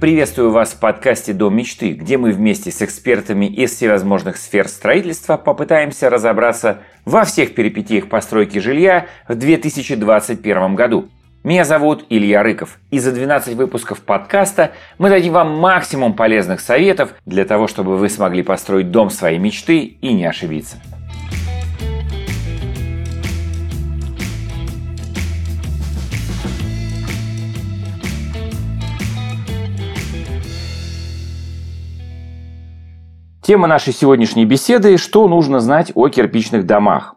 Приветствую вас в подкасте «Дом мечты», где мы вместе с экспертами из всевозможных сфер строительства попытаемся разобраться во всех перипетиях постройки жилья в 2021 году. Меня зовут Илья Рыков, и за 12 выпусков подкаста мы дадим вам максимум полезных советов для того, чтобы вы смогли построить дом своей мечты и не ошибиться. Тема нашей сегодняшней беседы – что нужно знать о кирпичных домах.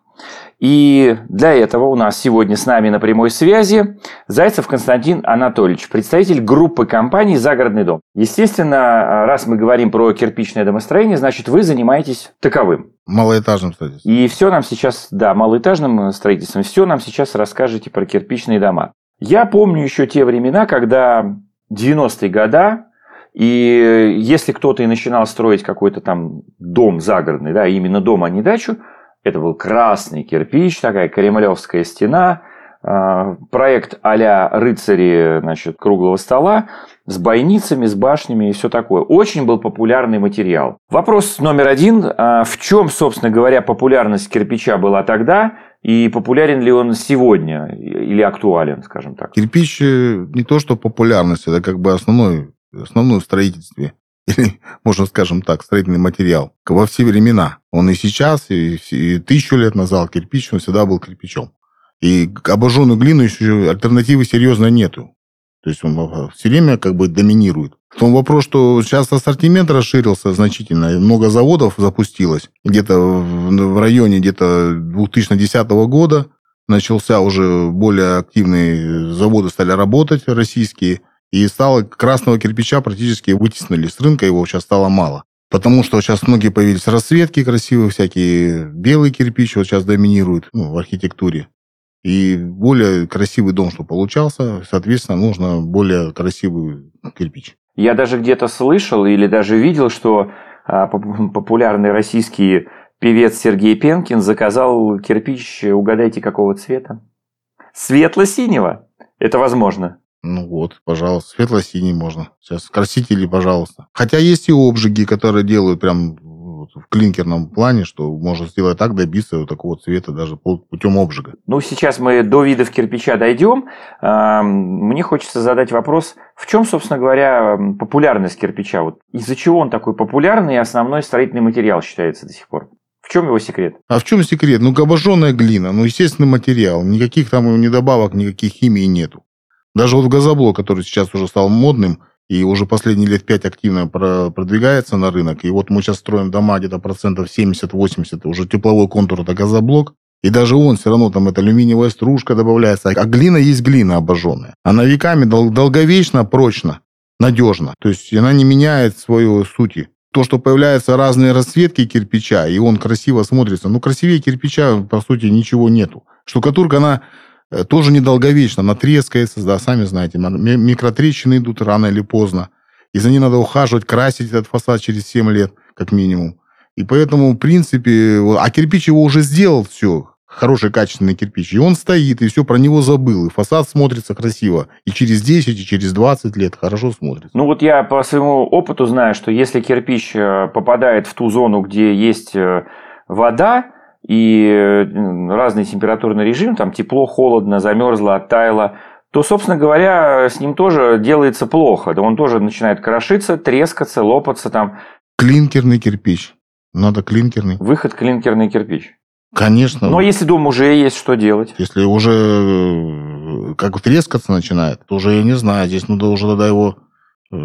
И для этого у нас сегодня с нами на прямой связи Зайцев Константин Анатольевич, представитель группы компаний «Загородный дом». Естественно, раз мы говорим про кирпичное домостроение, значит, вы занимаетесь таковым. Малоэтажным строительством. И все нам сейчас, да, малоэтажным строительством, все нам сейчас расскажете про кирпичные дома. Я помню еще те времена, когда 90-е годы и если кто-то и начинал строить какой-то там дом загородный, да, именно дом, а не дачу, это был красный кирпич, такая кремлевская стена, а, проект а-ля рыцари значит, круглого стола с бойницами, с башнями и все такое. Очень был популярный материал. Вопрос номер один. А в чем, собственно говоря, популярность кирпича была тогда и популярен ли он сегодня или актуален, скажем так? Кирпич э, не то, что популярность, это как бы основной основной в строительстве, или, можно скажем так, строительный материал, во все времена. Он и сейчас, и, и тысячу лет назад кирпич, он всегда был кирпичом. И обожженную глину еще альтернативы серьезно нету. То есть он все время как бы доминирует. В том вопрос, что сейчас ассортимент расширился значительно, много заводов запустилось. Где-то в районе где-то 2010 года начался уже более активные заводы стали работать российские – и стало красного кирпича практически вытеснили с рынка, его сейчас стало мало. Потому что сейчас многие появились расцветки красивые, всякие белый кирпич вот сейчас доминирует ну, в архитектуре. И более красивый дом, что получался, соответственно, нужно более красивый кирпич. Я даже где-то слышал или даже видел, что а, популярный российский певец Сергей Пенкин заказал кирпич, угадайте, какого цвета? Светло-синего. Это возможно. Ну вот, пожалуйста, светло-синий можно. Сейчас красители, пожалуйста. Хотя есть и обжиги, которые делают прям в клинкерном плане, что можно сделать так, добиться вот такого цвета даже путем обжига. Ну, сейчас мы до видов кирпича дойдем. Мне хочется задать вопрос, в чем, собственно говоря, популярность кирпича? Вот из-за чего он такой популярный и основной строительный материал считается до сих пор? В чем его секрет? А в чем секрет? Ну, обожженная глина, ну, естественный материал. Никаких там недобавок, никаких химии нету. Даже вот в газоблок, который сейчас уже стал модным, и уже последние лет пять активно продвигается на рынок. И вот мы сейчас строим дома где-то процентов 70-80, уже тепловой контур это газоблок. И даже он все равно, там это алюминиевая стружка добавляется. А глина есть глина обожженная. Она веками дол- долговечно, прочно, надежно. То есть она не меняет свою сути. То, что появляются разные расцветки кирпича, и он красиво смотрится. Ну, красивее кирпича, по сути, ничего нету. Штукатурка, она тоже недолговечно, она трескается, да, сами знаете, микротрещины идут рано или поздно. И за ней надо ухаживать, красить этот фасад через 7 лет, как минимум. И поэтому, в принципе, а кирпич его уже сделал все, хороший качественный кирпич, и он стоит, и все про него забыл, и фасад смотрится красиво, и через 10, и через 20 лет хорошо смотрится. Ну вот я по своему опыту знаю, что если кирпич э, попадает в ту зону, где есть э, вода, и разный температурный режим, там тепло, холодно, замерзло, оттаяло, то, собственно говоря, с ним тоже делается плохо. Да он тоже начинает крошиться, трескаться, лопаться там. Клинкерный кирпич. Надо клинкерный. Выход клинкерный кирпич. Конечно. Но если дом уже есть, что делать? Если уже э, как трескаться начинает, то уже я не знаю. Здесь надо уже тогда его э,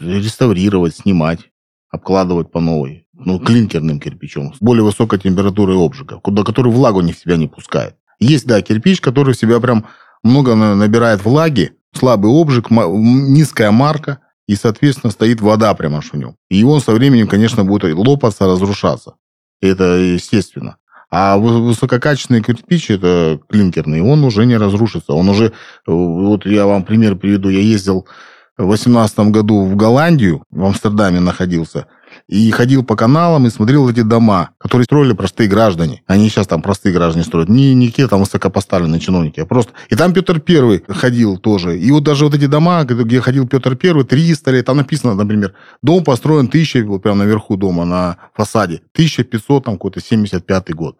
реставрировать, снимать, обкладывать по новой ну, клинкерным кирпичом, с более высокой температурой обжига, куда, который влагу не в себя не пускает. Есть, да, кирпич, который в себя прям много набирает влаги, слабый обжиг, низкая марка, и, соответственно, стоит вода прямо в нем. И он со временем, конечно, будет лопаться, разрушаться. Это естественно. А высококачественный кирпич, это клинкерный, он уже не разрушится. Он уже, вот я вам пример приведу, я ездил в 2018 году в Голландию, в Амстердаме находился, и ходил по каналам и смотрел эти дома, которые строили простые граждане. Они сейчас там простые граждане строят. Не, не там высокопоставленные чиновники, а просто... И там Петр Первый ходил тоже. И вот даже вот эти дома, где ходил Петр Первый, 300 лет, там написано, например, дом построен 1000, вот прямо наверху дома на фасаде, 1500, там какой-то 75 год.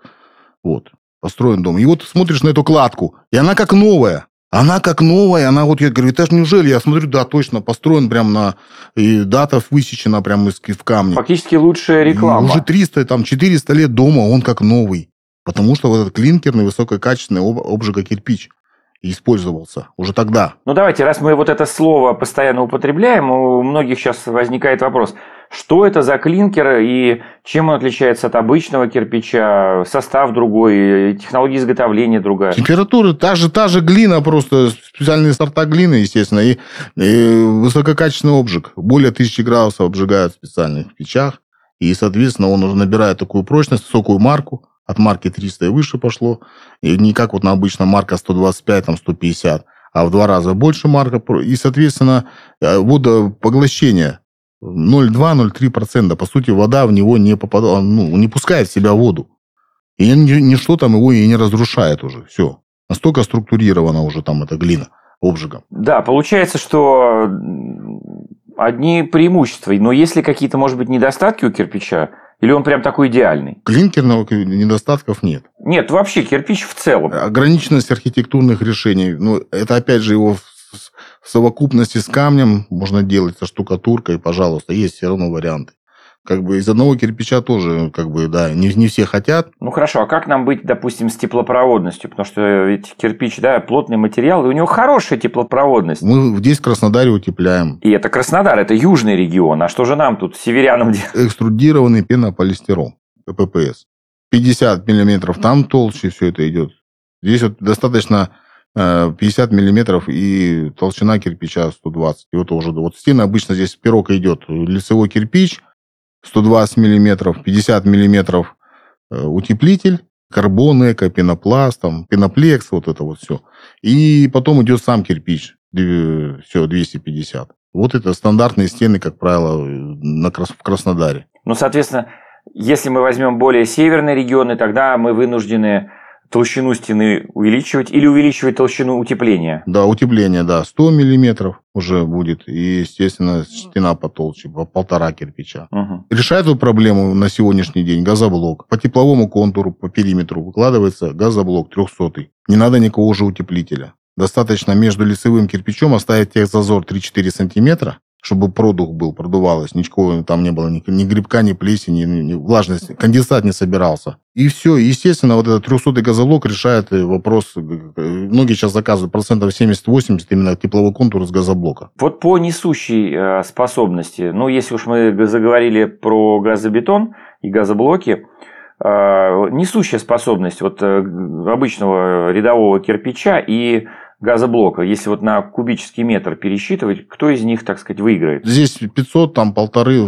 Вот построен дом. И вот смотришь на эту кладку, и она как новая. Она как новая, она вот, я говорю, это же неужели? Я смотрю, да, точно, построен прям на... И дата высечена прям из, в камне. Фактически лучшая реклама. И уже 300, там, 400 лет дома, он как новый. Потому что вот этот клинкерный, высококачественный об, обжига кирпич использовался уже тогда. Ну давайте, раз мы вот это слово постоянно употребляем, у многих сейчас возникает вопрос, что это за клинкер и чем он отличается от обычного кирпича, состав другой, технология изготовления другая? Температура та же, та же глина, просто специальные сорта глины, естественно, и, и высококачественный обжиг. Более тысячи градусов обжигают в специальных печах, и, соответственно, он уже набирает такую прочность, высокую марку, от марки 300 и выше пошло. И не как вот на обычном марка 125, там 150, а в два раза больше марка. И, соответственно, э, водопоглощение 0,2-0,3%. По сути, вода в него не попадает, ну, не пускает в себя воду. И ничто там его и не разрушает уже. Все. Настолько структурирована уже там эта глина обжигом. Да, получается, что одни преимущества. Но есть ли какие-то, может быть, недостатки у кирпича? Или он прям такой идеальный? Клинкерного недостатков нет. Нет, вообще кирпич в целом. Ограниченность архитектурных решений. Ну, это опять же его в совокупности с камнем можно делать со штукатуркой, пожалуйста, есть все равно варианты как бы из одного кирпича тоже, как бы, да, не, не все хотят. Ну хорошо, а как нам быть, допустим, с теплопроводностью? Потому что ведь кирпич, да, плотный материал, и у него хорошая теплопроводность. Мы здесь в Краснодаре утепляем. И это Краснодар, это южный регион. А что же нам тут, северянам делать? Экструдированный пенополистирол, ППС. 50 миллиметров там толще все это идет. Здесь вот достаточно 50 э, миллиметров и толщина кирпича 120. И вот уже вот стены обычно здесь пирог идет лицевой кирпич, 120 миллиметров, 50 миллиметров э, утеплитель, карбон, эко, пенопласт, там, пеноплекс, вот это вот все. И потом идет сам кирпич, все, 250. Вот это стандартные стены, как правило, на, в Краснодаре. Ну, соответственно, если мы возьмем более северные регионы, тогда мы вынуждены толщину стены увеличивать или увеличивать толщину утепления? Да, утепление, да. 100 миллиметров уже будет. И, естественно, стена потолще, по полтора кирпича. Угу. Решает эту проблему на сегодняшний день газоблок. По тепловому контуру, по периметру выкладывается газоблок 300 Не надо никакого же утеплителя. Достаточно между лицевым кирпичом оставить техзазор 3-4 сантиметра, чтобы продух был, продувалось, ничего там не было, ни, ни грибка, ни плесени, ни, ни влажности, конденсат не собирался. И все, естественно, вот этот 300 газолог решает э, вопрос, э, многие сейчас заказывают процентов 70-80 именно тепловой контур с газоблока. Вот по несущей э, способности, ну, если уж мы заговорили про газобетон и газоблоки, несущая способность вот обычного рядового кирпича и газоблока, если вот на кубический метр пересчитывать, кто из них, так сказать, выиграет? Здесь 500, там полторы,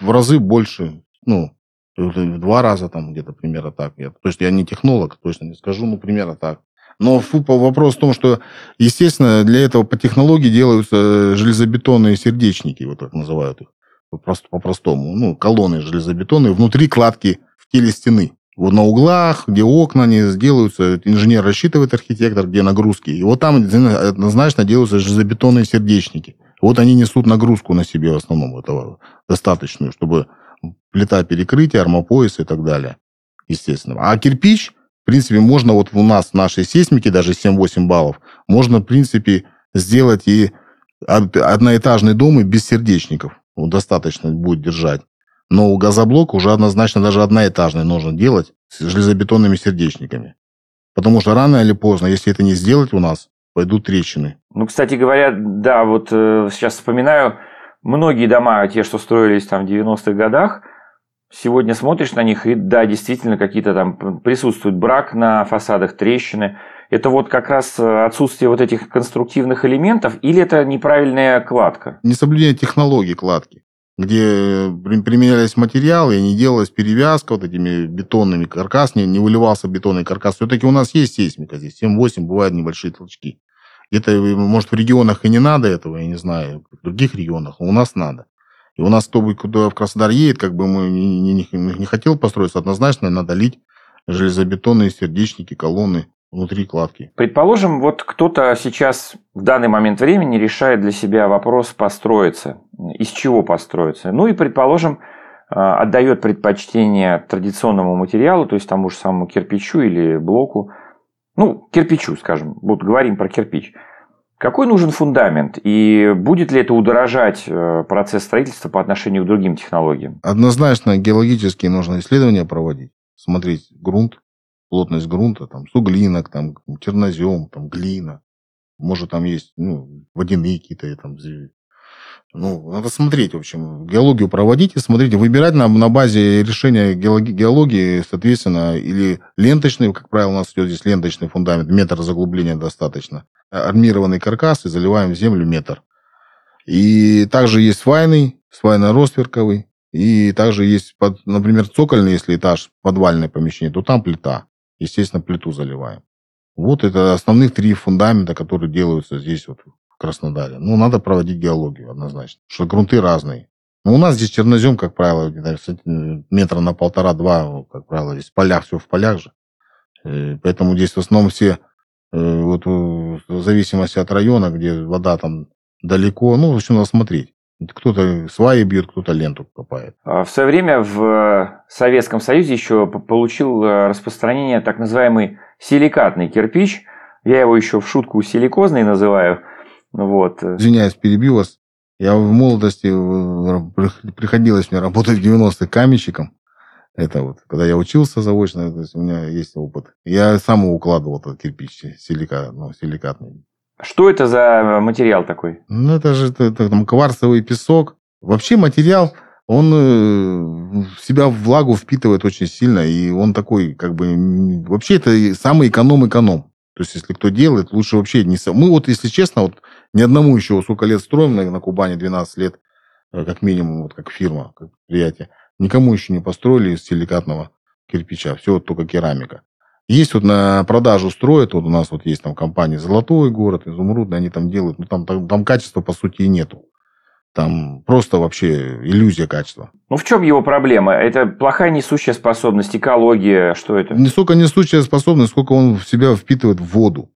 в разы больше, ну, в два раза там где-то примерно так. Я, то есть я не технолог, точно не скажу, ну, примерно так. Но вопрос в том, что, естественно, для этого по технологии делаются железобетонные сердечники, вот так называют их, по-простому. Ну, колонны железобетонные, внутри кладки в теле стены. Вот на углах, где окна они сделаются, инженер рассчитывает, архитектор, где нагрузки. И вот там однозначно делаются железобетонные сердечники. Вот они несут нагрузку на себе в основном этого достаточную, чтобы плита перекрытия, армопояс и так далее. Естественно. А кирпич, в принципе, можно вот у нас в нашей сейсмике, даже 7-8 баллов, можно, в принципе, сделать и одноэтажный дом и без сердечников. Вот достаточно будет держать. Но у газоблока уже однозначно даже одноэтажный нужно делать с железобетонными сердечниками. Потому что рано или поздно, если это не сделать у нас, пойдут трещины. Ну, кстати говоря, да, вот э, сейчас вспоминаю, многие дома, те, что строились там в 90-х годах, сегодня смотришь на них, и да, действительно, какие-то там присутствует брак на фасадах, трещины. Это вот как раз э, отсутствие вот этих конструктивных элементов, или это неправильная кладка? Несоблюдение технологии кладки где применялись материалы и не делалась перевязка вот этими бетонными каркас, не, выливался бетонный каркас. Все-таки у нас есть сейсмика здесь, 7-8, бывают небольшие толчки. Где-то, может, в регионах и не надо этого, я не знаю, в других регионах, у нас надо. И у нас, кто бы куда в Краснодар едет, как бы мы не, не, не хотел построиться, однозначно надо лить железобетонные сердечники, колонны внутри кладки. Предположим, вот кто-то сейчас в данный момент времени решает для себя вопрос построиться. Из чего построиться? Ну и, предположим, а, отдает предпочтение традиционному материалу, то есть тому же самому кирпичу или блоку. Ну, кирпичу, скажем. Вот говорим про кирпич. Какой нужен фундамент и будет ли это удорожать э, процесс строительства по отношению к другим технологиям? Однозначно геологические нужно исследования проводить, смотреть грунт, плотность грунта, там, суглинок, там, чернозем, там, глина. Может, там есть ну, водяные какие-то там, ну, надо смотреть, в общем, геологию проводить и смотреть, выбирать на, на базе решения геологии, геологии, соответственно, или ленточный, как правило, у нас идет здесь ленточный фундамент, метр заглубления достаточно, армированный каркас и заливаем в землю метр. И также есть свайный, свайно-ростверковый, и также есть, под, например, цокольный, если этаж, подвальное помещение, то там плита. Естественно, плиту заливаем. Вот это основных три фундамента, которые делаются здесь вот в Краснодаре. Ну, надо проводить геологию однозначно, что грунты разные. Но ну, у нас здесь чернозем, как правило, метра на полтора-два, как правило, здесь в полях, все в полях же. И поэтому здесь в основном все, э, вот в зависимости от района, где вода там далеко, ну, в общем, надо смотреть. Кто-то сваи бьет, кто-то ленту копает. А в свое время в Советском Союзе еще получил э, распространение так называемый силикатный кирпич. Я его еще в шутку силикозный называю – вот. Извиняюсь, перебил вас. Я в молодости приходилось мне работать в 90-х каменщиком. Это вот, когда я учился заочно, то есть у меня есть опыт. Я сам укладывал этот кирпич силика, ну, силикатный. Что это за материал такой? Ну, это же это, там кварцевый песок. Вообще материал, он э, в себя влагу впитывает очень сильно, и он такой, как бы, вообще это самый эконом-эконом. То есть, если кто делает, лучше вообще не... Мы вот, если честно, вот ни одному еще сколько лет строим на, на Кубани, 12 лет, э, как минимум, вот как фирма, как предприятие. Никому еще не построили из силикатного кирпича. Все вот только керамика. Есть вот на продажу строят, вот у нас вот есть там компания «Золотой город», «Изумрудный», они там делают, ну там, там, там качества по сути и нету. Там просто вообще иллюзия качества. Ну, в чем его проблема? Это плохая несущая способность, экология, что это? Не столько несущая способность, сколько он в себя впитывает в воду.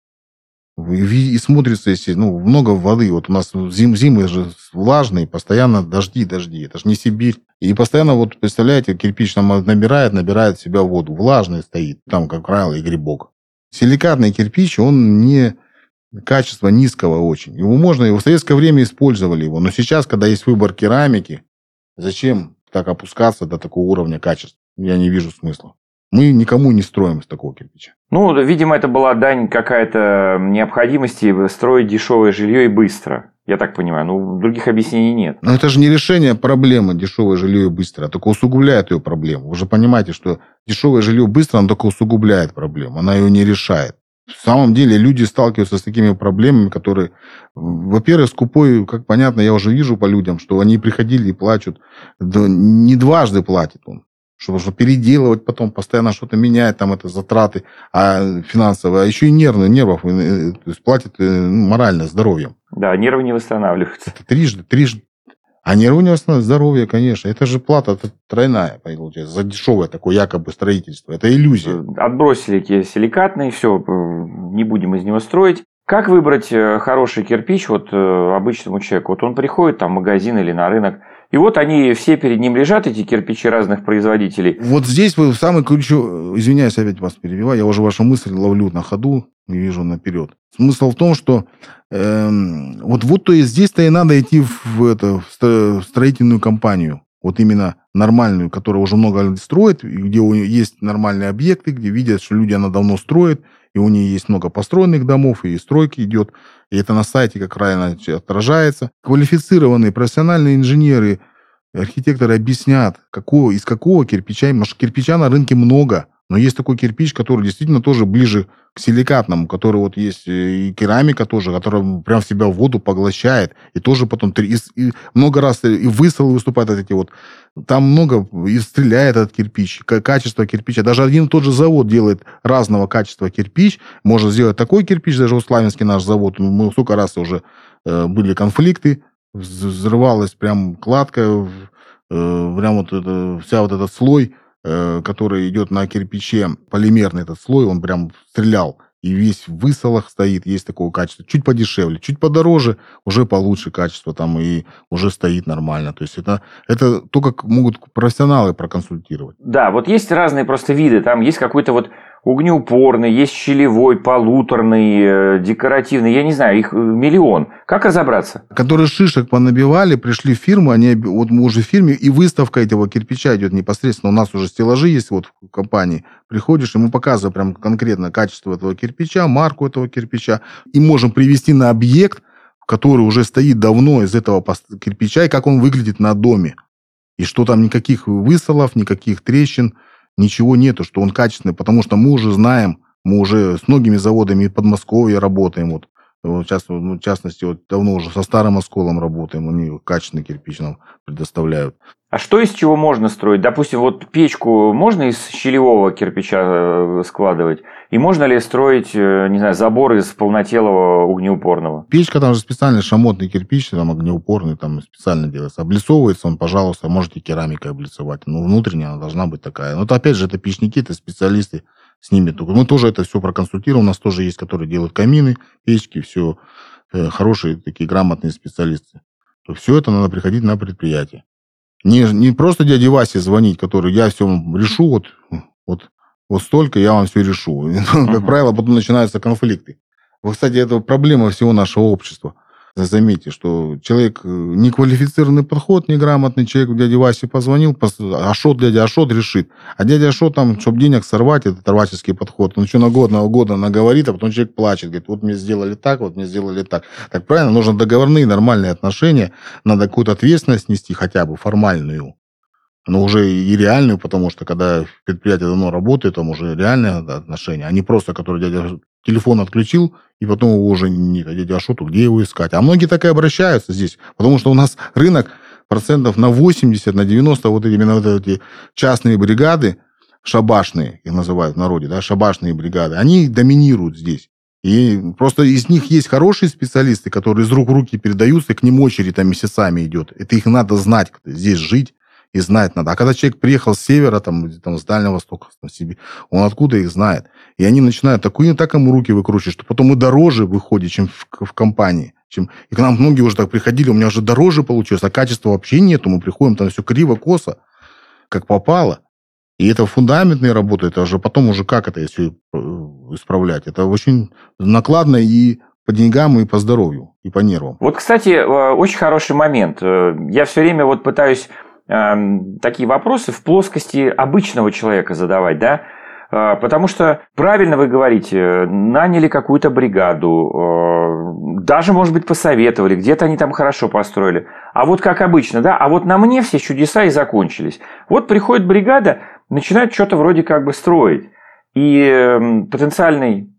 И, смотрится, если ну, много воды. Вот у нас зим, зимы же влажные, постоянно дожди, дожди. Это же не Сибирь. И постоянно, вот представляете, кирпич там набирает, набирает в себя воду. Влажный стоит. Там, как правило, и грибок. Силикатный кирпич, он не качество низкого очень. Его можно, его в советское время использовали его, но сейчас, когда есть выбор керамики, зачем так опускаться до такого уровня качества? Я не вижу смысла. Мы никому не строим из такого кирпича. Ну, видимо, это была дань какая-то необходимости строить дешевое жилье и быстро. Я так понимаю. Ну, других объяснений нет. Но это же не решение проблемы дешевое жилье и быстро, а только усугубляет ее проблему. Вы же понимаете, что дешевое жилье быстро, оно только усугубляет проблему, она ее не решает. В самом деле люди сталкиваются с такими проблемами, которые, во-первых, скупой, как понятно, я уже вижу по людям, что они приходили и плачут. Да не дважды платит он. Чтобы, чтобы переделывать потом, постоянно что-то менять, там это затраты а, финансовые, а еще и нервные, нервов, э, то есть платит э, ну, морально, здоровьем. Да, нервы не восстанавливаются. Это трижды, трижды, а нервное здоровье, конечно, это же плата это тройная, получается, за дешевое такое якобы строительство. Это иллюзия. Отбросили силикатный, все, не будем из него строить. Как выбрать э, хороший кирпич вот э, обычному человеку? Вот он приходит там в магазин или на рынок, и вот они все перед ним лежат, эти кирпичи разных производителей. Вот здесь вы самый ключевой... Извиняюсь, опять вас перебиваю. Я уже вашу мысль ловлю на ходу, не вижу наперед. Смысл в том, что э, вот, вот то есть здесь-то и надо идти в, это, в строительную компанию. Вот именно нормальную, которая уже много лет строит, где есть нормальные объекты, где видят, что люди она давно строит, и у нее есть много построенных домов, и стройки идет. И это на сайте как правильно отражается. Квалифицированные профессиональные инженеры, архитекторы объяснят, какого, из какого кирпича, потому что кирпича на рынке много, но есть такой кирпич, который действительно тоже ближе к силикатному, который вот есть э, и керамика тоже, которая прям в себя воду поглощает, и тоже потом и, и много раз и выстрелы выступают от эти вот. Там много и стреляет этот кирпич, качество кирпича. Даже один и тот же завод делает разного качества кирпич. Может сделать такой кирпич, даже у Славянский наш завод. Мы сколько раз уже э, были конфликты, взрывалась прям кладка, э, прям вот это, вся вот этот слой, э, который идет на кирпиче, полимерный этот слой, он прям стрелял и весь в высолах стоит, есть такого качества. Чуть подешевле, чуть подороже, уже получше качество там и уже стоит нормально. То есть это, это то, как могут профессионалы проконсультировать. Да, вот есть разные просто виды. Там есть какой-то вот огнеупорный, есть щелевой, полуторный, э, декоративный, я не знаю, их э, миллион. Как разобраться? Которые шишек понабивали, пришли в фирму, они, вот мы уже в фирме, и выставка этого кирпича идет непосредственно. У нас уже стеллажи есть вот в компании. Приходишь, и мы показываем прям конкретно качество этого кирпича, марку этого кирпича, и можем привести на объект, который уже стоит давно из этого кирпича, и как он выглядит на доме. И что там никаких высолов, никаких трещин – ничего нету, что он качественный, потому что мы уже знаем, мы уже с многими заводами Подмосковья работаем, вот, сейчас, ну, в частности, вот давно уже со старым осколом работаем, они качественный кирпич нам предоставляют. А что из чего можно строить? Допустим, вот печку можно из щелевого кирпича э, складывать? И можно ли строить, э, не знаю, забор из полнотелого огнеупорного? Печка там же специальный шамотный кирпич, там огнеупорный, там специально делается. Облицовывается он, пожалуйста, можете керамикой облицовать. Но внутренняя она должна быть такая. Но это опять же, это печники, это специалисты с ними. Мы тоже это все проконсультируем. У нас тоже есть, которые делают камины, печки, все. Э, хорошие такие грамотные специалисты. Все это надо приходить на предприятие. Не, не просто дяде Васе звонить, который я все решу, вот, вот, вот столько, я вам все решу. Uh-huh. Как правило, потом начинаются конфликты. Вот, кстати, это проблема всего нашего общества – заметьте, что человек э, неквалифицированный подход, неграмотный человек дяде Васе позвонил, Ашот, дядя Ашот решит. А дядя Ашот там, чтобы денег сорвать, это торваческий подход, он еще на год, на год наговорит, а потом человек плачет, говорит, вот мне сделали так, вот мне сделали так. Так правильно, нужно договорные нормальные отношения, надо какую-то ответственность нести, хотя бы формальную но уже и реальную, потому что когда предприятие давно работает, там уже реальные отношения, а не просто, который дядя телефон отключил, и потом его уже нет, а дядя Ашоту, где его искать? А многие так и обращаются здесь, потому что у нас рынок процентов на 80, на 90, вот именно вот эти частные бригады, шабашные, их называют в народе, да, шабашные бригады, они доминируют здесь. И просто из них есть хорошие специалисты, которые из рук в руки передаются, и к ним очередь там месяцами идет. Это их надо знать, здесь жить, и знать надо. А когда человек приехал с севера, там, там с Дальнего Востока, там, себе, он откуда их знает? И они начинают такую, так ему руки выкручивать, что потом и дороже выходит, чем в, в компании. Чем... И к нам многие уже так приходили, у меня уже дороже получилось, а качества вообще нету. Мы приходим, там все криво-косо, как попало. И это фундаментные работы, это уже потом уже как это все э, исправлять. Это очень накладно и по деньгам, и по здоровью, и по нервам. Вот, кстати, э, очень хороший момент. Э, я все время вот пытаюсь такие вопросы в плоскости обычного человека задавать, да, э, Потому что, правильно вы говорите, наняли какую-то бригаду, э, даже, может быть, посоветовали, где-то они там хорошо построили. А вот как обычно, да, а вот на мне все чудеса и закончились. Вот приходит бригада, начинает что-то вроде как бы строить. И эм, потенциальный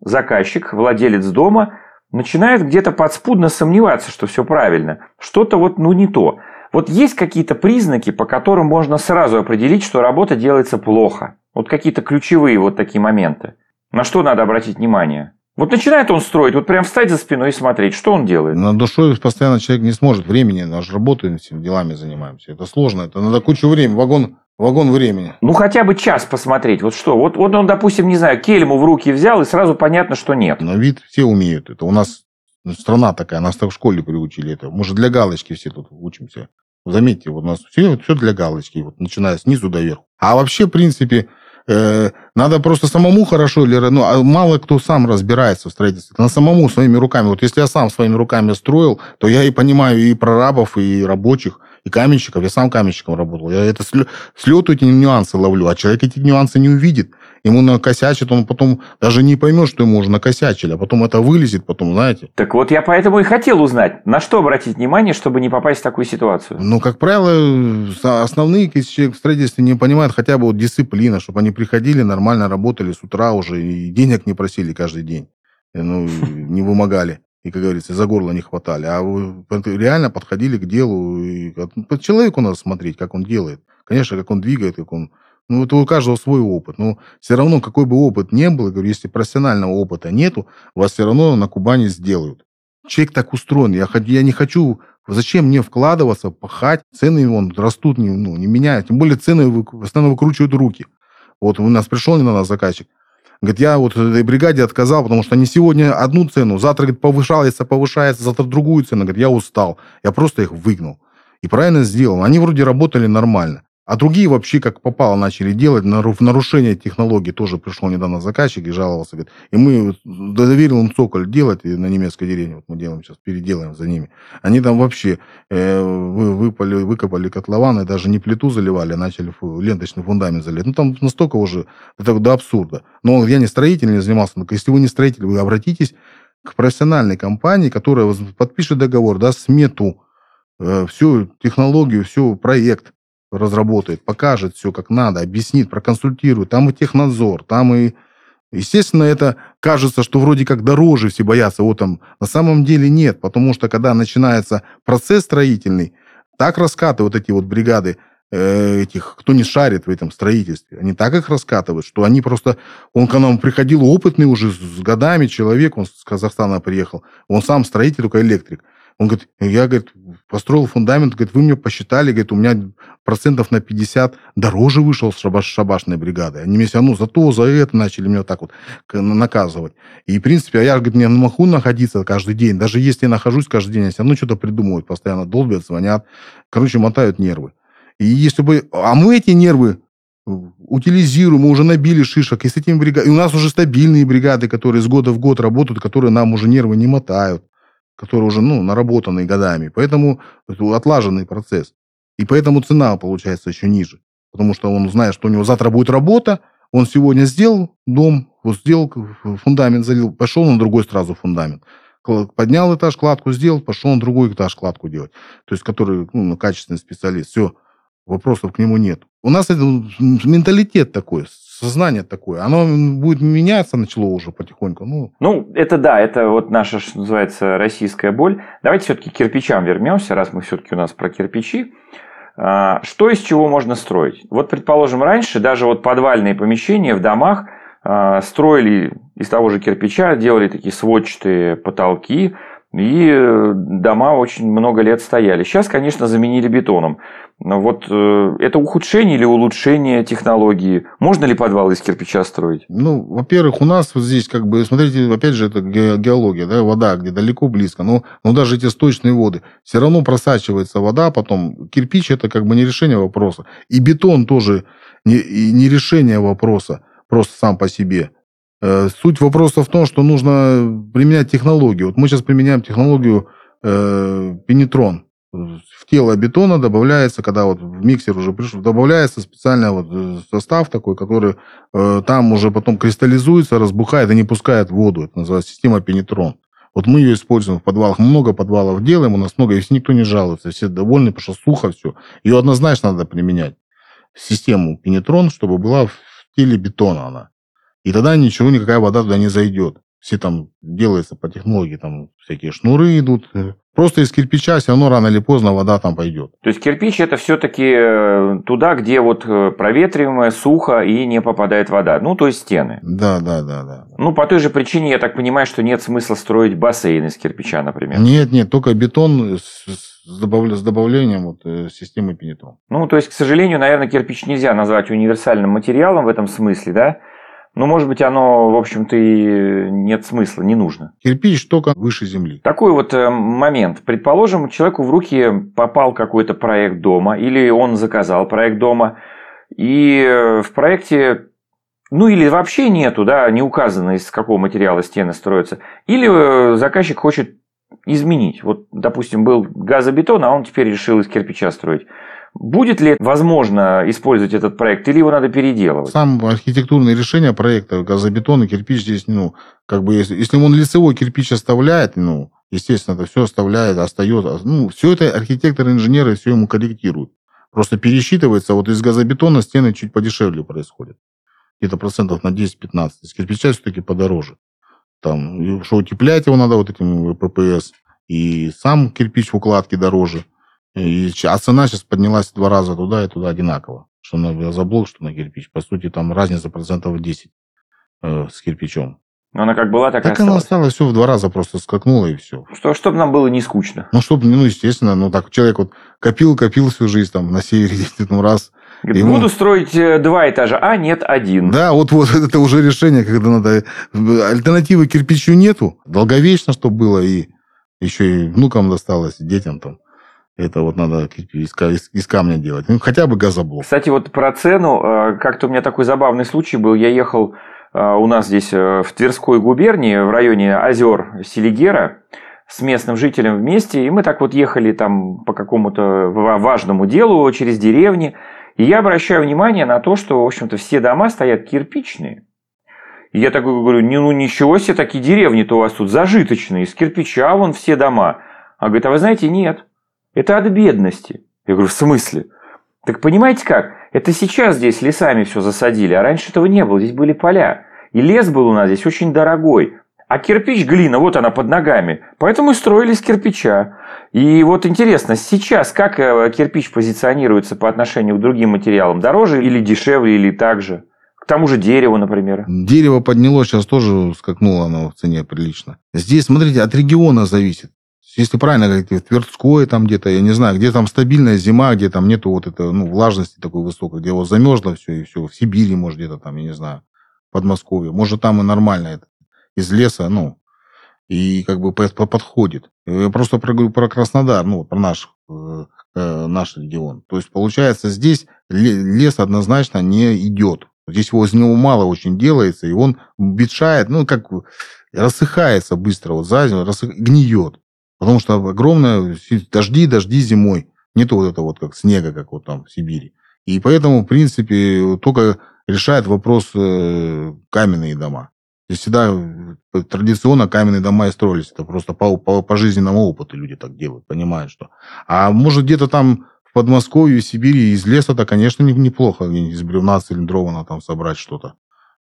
заказчик, владелец дома, начинает где-то подспудно сомневаться, что все правильно. Что-то вот, ну, не то. Вот есть какие-то признаки, по которым можно сразу определить, что работа делается плохо. Вот какие-то ключевые вот такие моменты. На что надо обратить внимание? Вот начинает он строить, вот прям встать за спиной и смотреть, что он делает. На душой постоянно человек не сможет. Времени, наш работаем, всеми делами занимаемся. Это сложно, это надо кучу времени, вагон, вагон времени. Ну, хотя бы час посмотреть. Вот что? Вот, вот он, допустим, не знаю, кельму в руки взял, и сразу понятно, что нет. На вид все умеют. Это у нас страна такая, нас так в школе приучили это. Мы же для галочки все тут учимся. Заметьте, вот у нас все, все для галочки, вот, начиная снизу до верху. А вообще, в принципе, э, надо просто самому хорошо, или, ну, а мало кто сам разбирается в строительстве. На самому своими руками. Вот если я сам своими руками строил, то я и понимаю и прорабов, и рабочих, и каменщиков. Я сам каменщиком работал. Я это с лету эти нюансы ловлю, а человек эти нюансы не увидит ему накосячит, он потом даже не поймет, что ему уже накосячили, а потом это вылезет, потом, знаете. Так вот, я поэтому и хотел узнать, на что обратить внимание, чтобы не попасть в такую ситуацию. Ну, как правило, основные, если человек в строительстве не понимает хотя бы вот дисциплина, чтобы они приходили, нормально работали с утра уже, и денег не просили каждый день, ну, не вымогали и, как говорится, за горло не хватали, а реально подходили к делу, и по человеку надо смотреть, как он делает. Конечно, как он двигает, как он ну, это у каждого свой опыт. Но все равно, какой бы опыт ни был, говорю, если профессионального опыта нету, вас все равно на Кубани сделают. Человек так устроен. Я, я не хочу Зачем мне вкладываться, пахать? Цены вон, растут, не, ну, не меняют. Тем более цены вы, постоянно выкручивают руки. Вот у нас пришел недавно заказчик. Говорит, я вот этой бригаде отказал, потому что они сегодня одну цену, завтра говорит, повышается, повышается, завтра другую цену. Говорит, я устал. Я просто их выгнал. И правильно сделал. Они вроде работали нормально. А другие вообще как попало начали делать. В нарушение технологий тоже пришел недавно заказчик и жаловался. Говорит, и мы доверил им цоколь делать на немецкой деревне. Вот мы делаем сейчас, переделаем за ними. Они там вообще э, выпали, выкопали котлован и даже не плиту заливали, а начали ленточный фундамент заливать. Ну, там настолько уже это до абсурда. Но я не строитель, не занимался. Но если вы не строитель, вы обратитесь к профессиональной компании, которая подпишет договор, даст смету, э, всю технологию, всю проект, разработает, покажет все как надо, объяснит, проконсультирует. Там и технадзор, там и... Естественно, это кажется, что вроде как дороже все боятся. Вот там на самом деле нет, потому что когда начинается процесс строительный, так раскатывают эти вот бригады э, этих, кто не шарит в этом строительстве. Они так их раскатывают, что они просто... Он к нам приходил опытный уже с годами человек, он с Казахстана приехал. Он сам строитель, только электрик. Он говорит, я, говорит, построил фундамент, говорит, вы мне посчитали, говорит, у меня процентов на 50 дороже вышел с шабаш, шабашной бригады. Они мне все равно за то, за это начали меня так вот наказывать. И, в принципе, а я, говорит, не могу находиться каждый день. Даже если я нахожусь каждый день, они все равно что-то придумывают постоянно, долбят, звонят. Короче, мотают нервы. И если бы... А мы эти нервы утилизируем, мы уже набили шишек, и с этими бригадами... И у нас уже стабильные бригады, которые с года в год работают, которые нам уже нервы не мотают которые уже ну, наработанные годами. Поэтому это отлаженный процесс. И поэтому цена получается еще ниже. Потому что он знает, что у него завтра будет работа, он сегодня сделал дом, вот сделал фундамент, залил, пошел на другой сразу фундамент. Поднял этаж, кладку сделал, пошел на другой этаж кладку делать. То есть, который ну, качественный специалист. Все, вопросов к нему нет. У нас это менталитет такой, сознание такое, оно будет меняться начало уже потихоньку. Ну, ну это да, это вот наша, что называется, российская боль. Давайте все-таки к кирпичам вернемся, раз мы все-таки у нас про кирпичи. А, что из чего можно строить? Вот, предположим, раньше даже вот подвальные помещения в домах а, строили из того же кирпича, делали такие сводчатые потолки, и э, дома очень много лет стояли. Сейчас, конечно, заменили бетоном. Но вот э, это ухудшение или улучшение технологии? Можно ли подвал из кирпича строить? Ну, во-первых, у нас вот здесь, как бы, смотрите, опять же, это геология, да, вода, где далеко, близко. Но, но даже эти сточные воды, все равно просачивается вода, потом кирпич это как бы не решение вопроса. И бетон тоже не, не решение вопроса, просто сам по себе. Э, суть вопроса в том, что нужно применять технологию. Вот мы сейчас применяем технологию э, пенетрон. В тело бетона добавляется, когда вот в миксер уже пришел, добавляется специальный вот э, состав такой, который э, там уже потом кристаллизуется, разбухает и не пускает воду. Это называется система пенетрон. Вот мы ее используем в подвалах. Много подвалов делаем, у нас много, и никто не жалуется. Все довольны, потому что сухо все. Ее однозначно надо применять. Систему пенетрон, чтобы была в теле бетона она. И тогда ничего, никакая вода туда не зайдет. Все там делается по технологии, там всякие шнуры идут. Просто из кирпича все равно рано или поздно вода там пойдет. То есть кирпич это все-таки э, туда, где вот э, проветриваемое, сухо и не попадает вода. Ну, то есть стены. Да, да, да, да. Ну, по той же причине, я так понимаю, что нет смысла строить бассейн из кирпича, например. Нет, нет, только бетон с, с, добав... с добавлением вот, э, системы пенетрон. Ну, то есть, к сожалению, наверное, кирпич нельзя назвать универсальным материалом в этом смысле, да? Ну, может быть, оно, в общем-то, и нет смысла, не нужно. Кирпич только выше земли. Такой вот э, момент. Предположим, человеку в руки попал какой-то проект дома, или он заказал проект дома, и э, в проекте ну или вообще нету, да, не указано, из какого материала стены строятся. Или э, заказчик хочет изменить. Вот, допустим, был газобетон, а он теперь решил из кирпича строить. Будет ли возможно использовать этот проект или его надо переделывать? Сам архитектурное решение проекта, газобетон и кирпич здесь, ну, как бы, если, если он лицевой кирпич оставляет, ну, естественно, это все оставляет, остается. Ну, все это архитекторы, инженеры все ему корректируют. Просто пересчитывается, вот из газобетона стены чуть подешевле происходят. Где-то процентов на 10-15. Из кирпича все-таки подороже. Там, что утеплять его надо вот этим ППС. И сам кирпич в укладке дороже. И, а цена сейчас поднялась два раза туда и туда одинаково. Что на газоблок, что на кирпич. По сути, там разница процентов 10 э, с кирпичом. Но она как была, так, Так и она осталась. осталась, все в два раза просто скакнула и все. Что, чтобы нам было не скучно. Ну, чтобы, ну, естественно, ну, так человек вот копил, копил всю жизнь там на севере, где-то там раз. Говорит, Ему- Буду строить э, два этажа, а нет, один. Да, вот, вот это уже решение, когда надо... Альтернативы кирпичу нету. Долговечно, чтобы было, и еще и внукам досталось, и детям там. Это вот надо из, ка- из- из камня делать. Ну, хотя бы газоблок. Кстати, вот про цену, э, как-то у меня такой забавный случай был. Я ехал э, у нас здесь э, в Тверской губернии, в районе озер Селигера, с местным жителем вместе, и мы так вот ехали там по какому-то ва- важному делу через деревни, и я обращаю внимание на то, что, в общем-то, все дома стоят кирпичные. И я такой говорю, ну ничего себе, такие деревни-то у вас тут зажиточные, из кирпича вон все дома. А говорит, а вы знаете, нет, это от бедности. Я говорю, в смысле? Так понимаете как? Это сейчас здесь лесами все засадили, а раньше этого не было, здесь были поля. И лес был у нас здесь очень дорогой. А кирпич, глина, вот она под ногами. Поэтому и строили из кирпича. И вот интересно, сейчас как э, кирпич позиционируется по отношению к другим материалам? Дороже или дешевле, или так же? К тому же дереву, например. Дерево подняло, сейчас тоже скакнуло оно в цене прилично. Здесь, смотрите, от региона зависит. Если правильно говорить, в Тверское там где-то, я не знаю, где там стабильная зима, где там нету вот это, ну, влажности такой высокой, где вот замерзло все и все. В Сибири, может, где-то там, я не знаю, в Подмосковье. Может, там и нормально это. Из леса, ну, и как бы по- по- подходит. Я просто про, говорю про Краснодар, ну, про наш, э, э, наш регион. То есть, получается, здесь ле- лес однозначно не идет. Здесь его, из него мало очень делается, и он ветшает, ну, как рассыхается быстро, вот за зиму, рассых- гниет. Потому что огромное дожди, дожди зимой. Нету вот этого вот как снега, как вот там в Сибири. И поэтому, в принципе, только решает вопрос э, каменные дома. Здесь всегда э, традиционно каменные дома и строились. Это просто по, по, по жизненному опыту люди так делают, понимают, что. А может, где-то там в Подмосковье, в Сибири из леса-то, конечно, не- неплохо из бревна цилиндрованного там собрать что-то.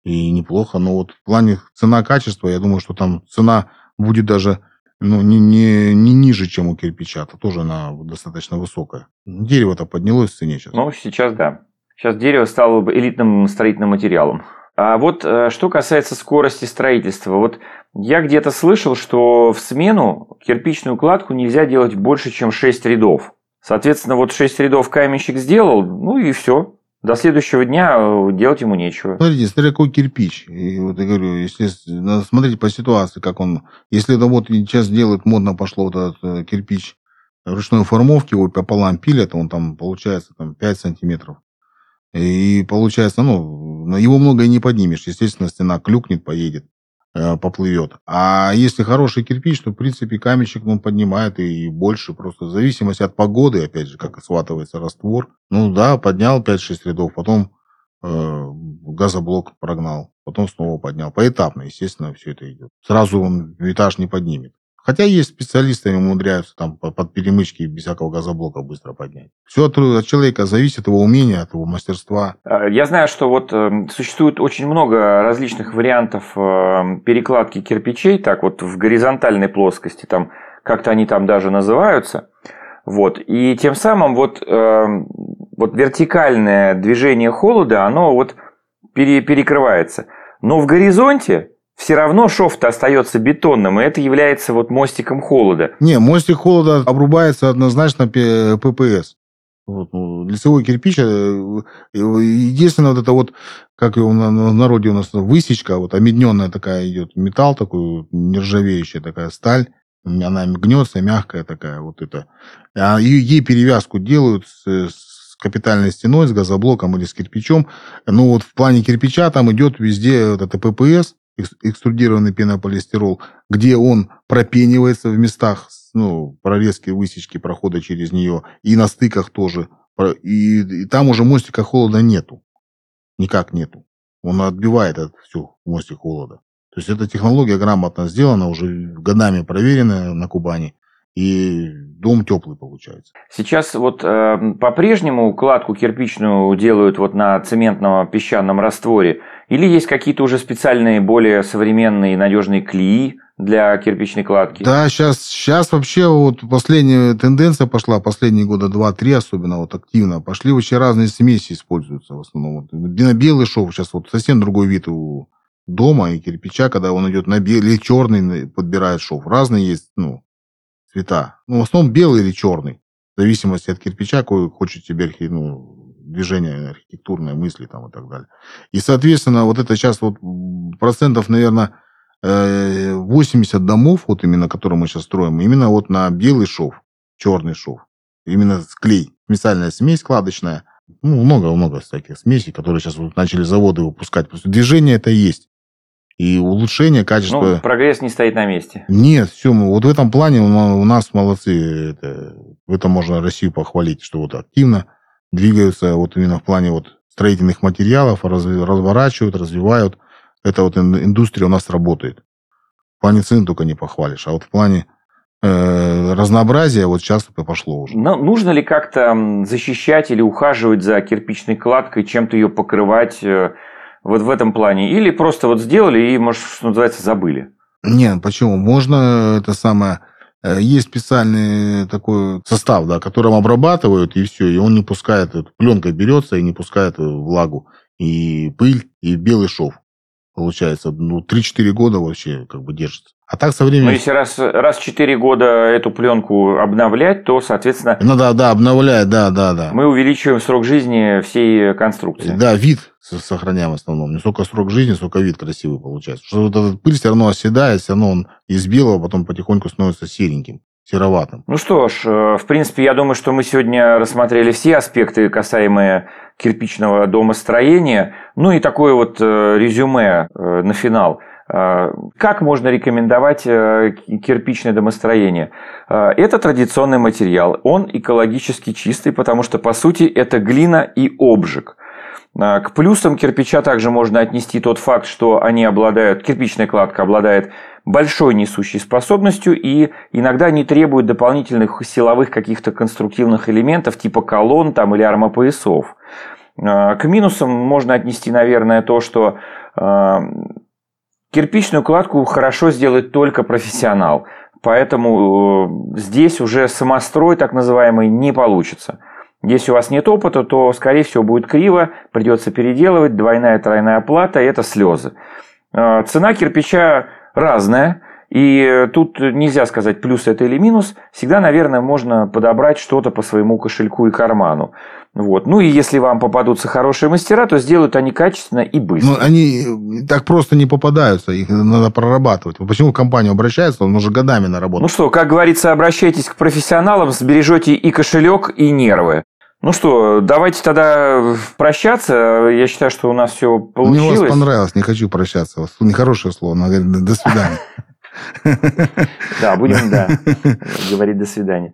И неплохо. Но вот в плане цена-качества, я думаю, что там цена будет даже ну, не, не, не ниже, чем у кирпича. Это тоже она достаточно высокая. Дерево-то поднялось в цене сейчас. Ну, сейчас да. Сейчас дерево стало элитным строительным материалом. А вот э, что касается скорости строительства, вот я где-то слышал, что в смену кирпичную кладку нельзя делать больше, чем 6 рядов. Соответственно, вот 6 рядов каменщик сделал, ну и все. До следующего дня э, делать ему нечего. Смотрите, какой кирпич. И вот я говорю, если с- надо смотреть по ситуации, как он. Если это вот сейчас делают, модно пошло вот этот э, кирпич ручной формовки, его пополам пилят, он там получается там 5 сантиметров. И получается, ну, его много и не поднимешь. Естественно, стена клюкнет, поедет, поплывет. А если хороший кирпич, то, в принципе, каменщик он поднимает и больше. Просто в зависимости от погоды, опять же, как сватывается раствор. Ну да, поднял 5-6 рядов, потом э, газоблок прогнал, потом снова поднял. Поэтапно, естественно, все это идет. Сразу он этаж не поднимет. Хотя есть специалисты, они умудряются там по- под перемычки без всякого газоблока быстро поднять. Все от, человека зависит, его умения, от его мастерства. Э, Я знаю, что вот э, существует очень много различных вариантов э, перекладки кирпичей, так вот в горизонтальной плоскости, там как-то они там даже называются. Вот. И тем самым вот, э, вот вертикальное движение холода, оно вот пере- перекрывается. Но в горизонте все равно шов-то остается бетонным, и это является вот мостиком холода. Не, мостик холода обрубается однозначно ППС. Вот, ну, лицевой кирпич, э, единственное вот это вот, как его в народе у нас высечка, вот обедненная такая идет, металл такой, нержавеющая такая сталь, она гнется, мягкая такая вот это. А ей перевязку делают с, с капитальной стеной, с газоблоком или с кирпичом. Ну вот в плане кирпича там идет везде вот это ППС, экструдированный пенополистирол, где он пропенивается в местах, ну, прорезки, высечки, прохода через нее, и на стыках тоже. И, и там уже мостика холода нету. Никак нету. Он отбивает это все, мостик холода. То есть эта технология грамотно сделана, уже годами проверенная на Кубани. И дом теплый получается. Сейчас вот э, по-прежнему кладку кирпичную делают вот на цементном песчаном растворе? Или есть какие-то уже специальные, более современные надежные клеи для кирпичной кладки? Да, сейчас, сейчас вообще вот последняя тенденция пошла, последние года два-три особенно вот активно. Пошли вообще разные смеси используются в основном. Вот, белый шов сейчас вот совсем другой вид у дома и кирпича, когда он идет на белый или черный, подбирает шов. Разные есть, ну, цвета. Ну, в основном белый или черный. В зависимости от кирпича, какой хочет тебе ну, движение архитектурной мысли там и так далее. И, соответственно, вот это сейчас вот процентов, наверное, 80 э, домов, вот именно, которые мы сейчас строим, именно вот на белый шов, черный шов. Именно клей, специальная смесь кладочная. Ну, много-много всяких смесей, которые сейчас вот начали заводы выпускать. Просто движение это есть. И улучшение качества... Ну, прогресс не стоит на месте. Нет, все, мы, вот в этом плане у нас молодцы. Это, в этом можно Россию похвалить, что вот активно двигаются вот именно в плане вот строительных материалов, раз, разворачивают, развивают. Эта вот индустрия у нас работает. В плане цен только не похвалишь, а вот в плане э, разнообразия вот сейчас пошло уже. Но нужно ли как-то защищать или ухаживать за кирпичной кладкой, чем-то ее покрывать э, вот в этом плане? Или просто вот сделали и, может, что называется, забыли? Нет, почему? Можно это самое Э, есть специальный такой состав, да, которым обрабатывают, и все, и он не пускает, пленкой берется и не пускает влагу, и пыль, и белый шов. Получается, ну, 3-4 года вообще как бы держится. А так со временем... Но если раз, раз в 4 года эту пленку обновлять, то, соответственно... Ну да, да, обновлять, да, да, да. Мы увеличиваем срок жизни всей конструкции. Да, вид сохраняем в основном. Не столько срок жизни, сколько вид красивый получается. Потому что вот этот пыль все равно оседает, все равно он из белого потом потихоньку становится сереньким сероватым. Ну что ж, э, в принципе, я думаю, что мы сегодня рассмотрели все аспекты, касаемые кирпичного домостроения. Ну и такое вот э, резюме э, на финал – как можно рекомендовать э, кирпичное домостроение? А, это традиционный материал. Он экологически чистый, потому что, по сути, это глина и обжиг. А, к плюсам кирпича также можно отнести тот факт, что они обладают, кирпичная кладка обладает большой несущей способностью и иногда не требует дополнительных силовых каких-то конструктивных элементов типа колонн там, или армопоясов. К минусам можно отнести, наверное, то, что Кирпичную кладку хорошо сделает только профессионал, поэтому э, здесь уже самострой так называемый не получится. Если у вас нет опыта, то, скорее всего, будет криво, придется переделывать, двойная, тройная оплата, и это слезы. Э, цена кирпича разная, и тут нельзя сказать плюс это или минус. Всегда, наверное, можно подобрать что-то по своему кошельку и карману. Вот. Ну и если вам попадутся хорошие мастера, то сделают они качественно и быстро. Ну, они так просто не попадаются, их надо прорабатывать. Почему в компанию обращается, он уже годами наработал. Ну что, как говорится, обращайтесь к профессионалам, сбережете и кошелек, и нервы. Ну что, давайте тогда прощаться. Я считаю, что у нас все получилось. Мне вас понравилось, не хочу прощаться. Нехорошее слово, но говорит, до свидания. Да, будем, да, говорить до свидания.